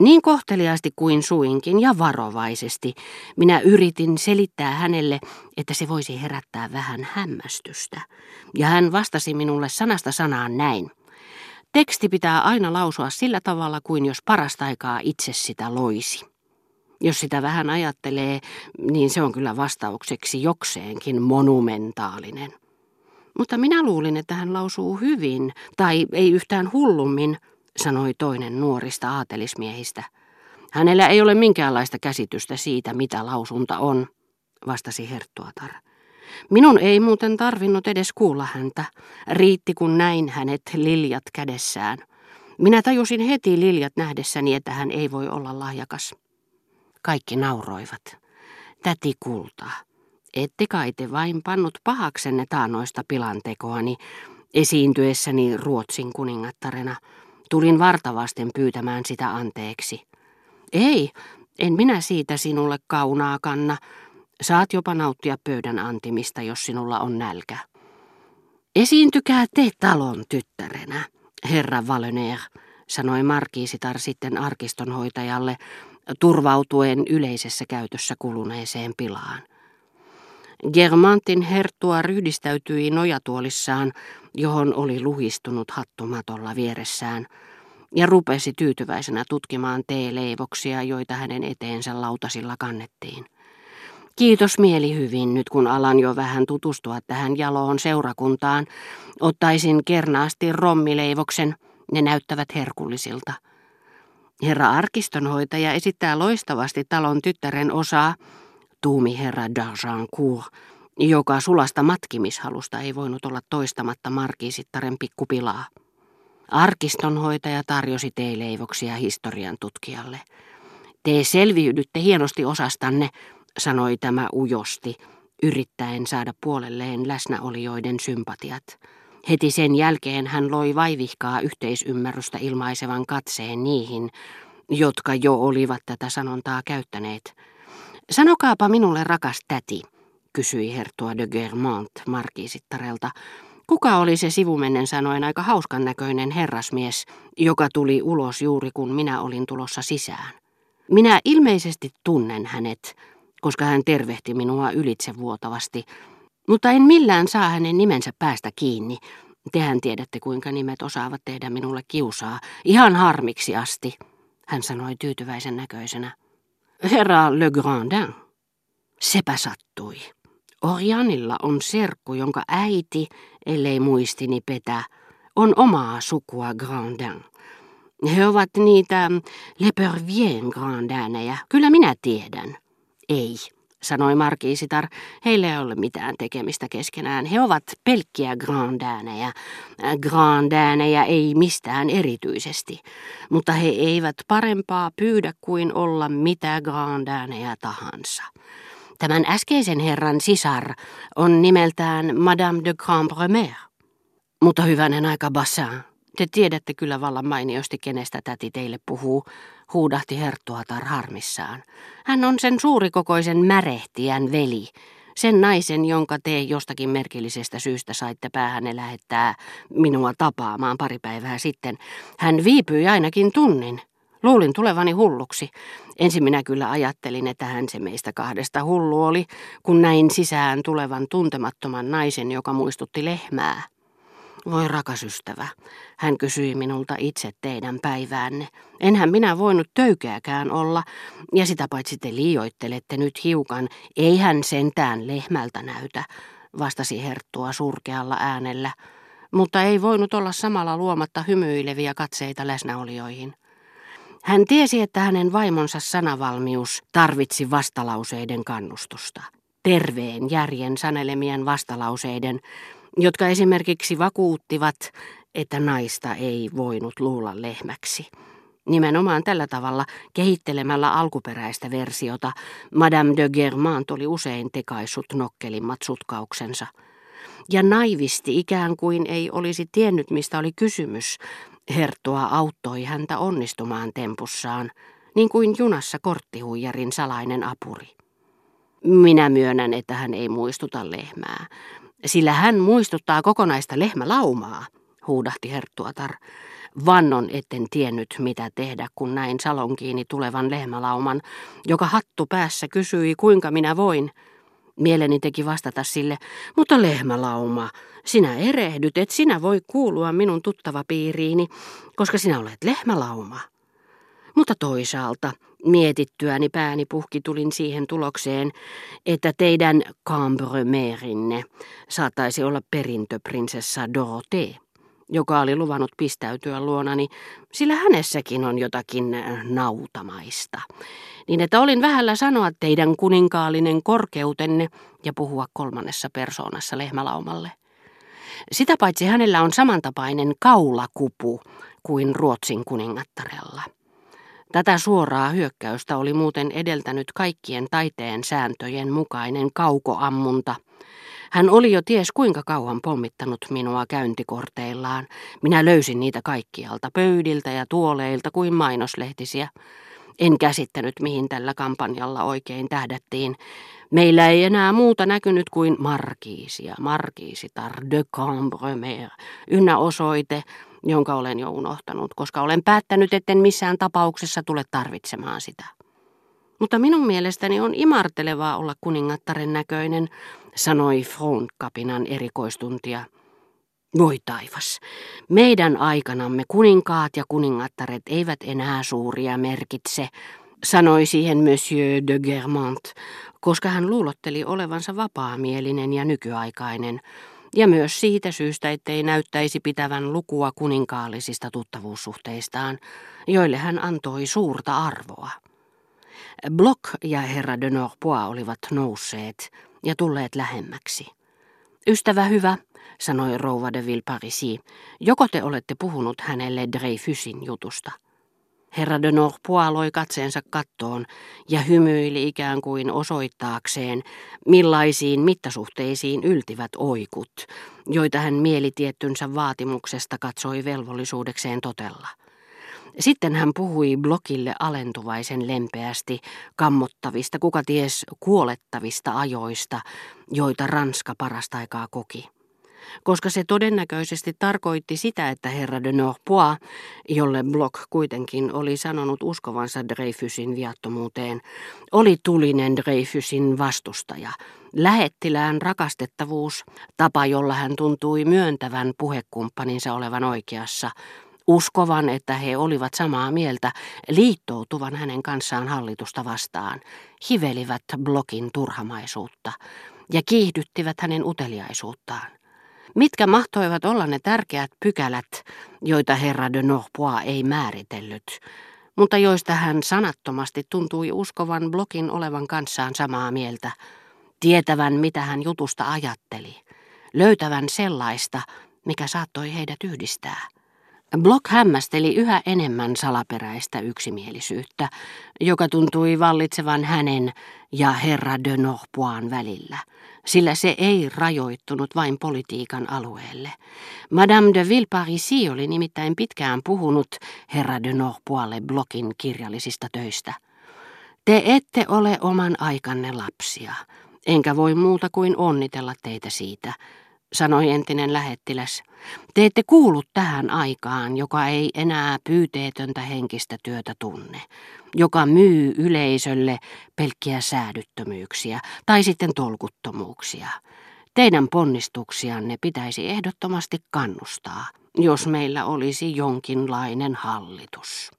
Niin kohteliaasti kuin suinkin ja varovaisesti minä yritin selittää hänelle, että se voisi herättää vähän hämmästystä. Ja hän vastasi minulle sanasta sanaan näin. Teksti pitää aina lausua sillä tavalla kuin jos parasta aikaa itse sitä loisi. Jos sitä vähän ajattelee, niin se on kyllä vastaukseksi jokseenkin monumentaalinen. Mutta minä luulin, että hän lausuu hyvin, tai ei yhtään hullummin, sanoi toinen nuorista aatelismiehistä. Hänellä ei ole minkäänlaista käsitystä siitä, mitä lausunta on, vastasi Herttuatar. Minun ei muuten tarvinnut edes kuulla häntä. Riitti kun näin hänet liljat kädessään. Minä tajusin heti liljat nähdessäni, että hän ei voi olla lahjakas. Kaikki nauroivat. Täti kultaa. Ette kai te vain pannut pahaksenne taanoista pilantekoani, esiintyessäni Ruotsin kuningattarena. Tulin vartavasten pyytämään sitä anteeksi. Ei, en minä siitä sinulle kaunaa kanna. Saat jopa nauttia pöydän antimista, jos sinulla on nälkä. Esiintykää te talon tyttärenä, herra Valener, sanoi markiisitar sitten arkistonhoitajalle, turvautuen yleisessä käytössä kuluneeseen pilaan. Germantin herttua ryhdistäytyi nojatuolissaan, johon oli luhistunut hattumatolla vieressään, ja rupesi tyytyväisenä tutkimaan teeleivoksia, joita hänen eteensä lautasilla kannettiin. Kiitos mieli hyvin, nyt kun alan jo vähän tutustua tähän jaloon seurakuntaan. Ottaisin kernaasti rommileivoksen, ne näyttävät herkullisilta. Herra arkistonhoitaja esittää loistavasti talon tyttären osaa, tuumi herra d'Argencourt, joka sulasta matkimishalusta ei voinut olla toistamatta markiisittaren pikkupilaa. Arkistonhoitaja tarjosi teeleivoksia historian tutkijalle. Te selviydytte hienosti osastanne, sanoi tämä ujosti, yrittäen saada puolelleen läsnäolijoiden sympatiat. Heti sen jälkeen hän loi vaivihkaa yhteisymmärrystä ilmaisevan katseen niihin, jotka jo olivat tätä sanontaa käyttäneet. Sanokaapa minulle, rakas täti, kysyi hertua de Germont markiisittarelta. Kuka oli se sivumennen sanoen aika hauskan näköinen herrasmies, joka tuli ulos juuri kun minä olin tulossa sisään? Minä ilmeisesti tunnen hänet, koska hän tervehti minua ylitsevuotavasti, mutta en millään saa hänen nimensä päästä kiinni. Tehän tiedätte, kuinka nimet osaavat tehdä minulle kiusaa, ihan harmiksi asti, hän sanoi tyytyväisen näköisenä. Herra Le Grandin. Sepä sattui. Orianilla on serkku, jonka äiti, ellei muistini petä, on omaa sukua Grandin. He ovat niitä Lepervien Grandinejä, kyllä minä tiedän. Ei, sanoi markiisitar, heillä ei ole mitään tekemistä keskenään. He ovat pelkkiä grandääneja. Grandääneja ei mistään erityisesti, mutta he eivät parempaa pyydä kuin olla mitä grandääneja tahansa. Tämän äskeisen herran sisar on nimeltään Madame de Cambremer. Mutta hyvänen aika Bassin, te tiedätte kyllä vallan mainiosti, kenestä täti teille puhuu, huudahti Herttuatar harmissaan. Hän on sen suurikokoisen märehtijän veli, sen naisen, jonka te jostakin merkillisestä syystä saitte päähänne lähettää minua tapaamaan pari päivää sitten. Hän viipyi ainakin tunnin. Luulin tulevani hulluksi. Ensin minä kyllä ajattelin, että hän se meistä kahdesta hullu oli, kun näin sisään tulevan tuntemattoman naisen, joka muistutti lehmää. Voi rakas ystävä, hän kysyi minulta itse teidän päiväänne. Enhän minä voinut töykeäkään olla, ja sitä paitsi te liioittelette nyt hiukan, ei hän sentään lehmältä näytä, vastasi Herttua surkealla äänellä, mutta ei voinut olla samalla luomatta hymyileviä katseita läsnäolijoihin. Hän tiesi, että hänen vaimonsa sanavalmius tarvitsi vastalauseiden kannustusta. Terveen järjen sanelemien vastalauseiden, jotka esimerkiksi vakuuttivat, että naista ei voinut luulla lehmäksi. Nimenomaan tällä tavalla kehittelemällä alkuperäistä versiota Madame de Germant oli usein tekaissut nokkelimmat sutkauksensa. Ja naivisti ikään kuin ei olisi tiennyt, mistä oli kysymys, Herttua auttoi häntä onnistumaan tempussaan, niin kuin junassa korttihuijarin salainen apuri. Minä myönnän, että hän ei muistuta lehmää, sillä hän muistuttaa kokonaista lehmälaumaa, huudahti Herttuatar. Vannon etten tiennyt, mitä tehdä, kun näin salonkiini tulevan lehmälauman, joka hattu päässä kysyi, kuinka minä voin. Mieleni teki vastata sille, mutta lehmälauma, sinä erehdyt, et sinä voi kuulua minun tuttava piiriini, koska sinä olet lehmälauma. Mutta toisaalta, mietittyäni pääni puhki tulin siihen tulokseen, että teidän Cambremeerinne saattaisi olla perintöprinsessa Dorothée, joka oli luvannut pistäytyä luonani, sillä hänessäkin on jotakin nautamaista. Niin että olin vähällä sanoa teidän kuninkaallinen korkeutenne ja puhua kolmannessa persoonassa lehmälaumalle. Sitä paitsi hänellä on samantapainen kaulakupu kuin Ruotsin kuningattarella. Tätä suoraa hyökkäystä oli muuten edeltänyt kaikkien taiteen sääntöjen mukainen kaukoammunta. Hän oli jo ties kuinka kauan pommittanut minua käyntikorteillaan. Minä löysin niitä kaikkialta, pöydiltä ja tuoleilta kuin mainoslehtisiä. En käsittänyt, mihin tällä kampanjalla oikein tähdättiin. Meillä ei enää muuta näkynyt kuin markiisia, markiisitar de Cambremer, ynnä osoite, jonka olen jo unohtanut, koska olen päättänyt, etten missään tapauksessa tule tarvitsemaan sitä. Mutta minun mielestäni on imartelevaa olla kuningattaren näköinen, sanoi Front-kapinan erikoistuntia. Voi taivas, meidän aikanamme kuninkaat ja kuningattaret eivät enää suuria merkitse, sanoi siihen Monsieur de Germant, koska hän luulotteli olevansa vapaamielinen ja nykyaikainen, ja myös siitä syystä, ettei näyttäisi pitävän lukua kuninkaallisista tuttavuussuhteistaan, joille hän antoi suurta arvoa. Block ja herra de Norpois olivat nousseet ja tulleet lähemmäksi. Ystävä hyvä, sanoi rouva de Villeparisi, joko te olette puhunut hänelle Dreyfusin jutusta? Herra de Norpois loi katseensa kattoon ja hymyili ikään kuin osoittaakseen, millaisiin mittasuhteisiin yltivät oikut, joita hän mielitiettynsä vaatimuksesta katsoi velvollisuudekseen totella. Sitten hän puhui blokille alentuvaisen lempeästi kammottavista, kuka ties kuolettavista ajoista, joita Ranska parasta aikaa koki koska se todennäköisesti tarkoitti sitä, että herra de Norpois, jolle Block kuitenkin oli sanonut uskovansa Dreyfusin viattomuuteen, oli tulinen Dreyfusin vastustaja, lähettilään rakastettavuus, tapa jolla hän tuntui myöntävän puhekumppaninsa olevan oikeassa, uskovan, että he olivat samaa mieltä, liittoutuvan hänen kanssaan hallitusta vastaan, hivelivät Blokin turhamaisuutta ja kiihdyttivät hänen uteliaisuuttaan. Mitkä mahtoivat olla ne tärkeät pykälät, joita herra de Norpois ei määritellyt, mutta joista hän sanattomasti tuntui uskovan Blokin olevan kanssaan samaa mieltä, tietävän mitä hän jutusta ajatteli, löytävän sellaista, mikä saattoi heidät yhdistää. Block hämmästeli yhä enemmän salaperäistä yksimielisyyttä, joka tuntui vallitsevan hänen ja herra de Norpoin välillä, sillä se ei rajoittunut vain politiikan alueelle. Madame de Villeparisi oli nimittäin pitkään puhunut herra de Norpoille Blockin kirjallisista töistä. Te ette ole oman aikanne lapsia, enkä voi muuta kuin onnitella teitä siitä, sanoi entinen lähettiläs. Te ette kuullut tähän aikaan, joka ei enää pyyteetöntä henkistä työtä tunne, joka myy yleisölle pelkkiä säädyttömyyksiä tai sitten tolkuttomuuksia. Teidän ponnistuksianne pitäisi ehdottomasti kannustaa, jos meillä olisi jonkinlainen hallitus.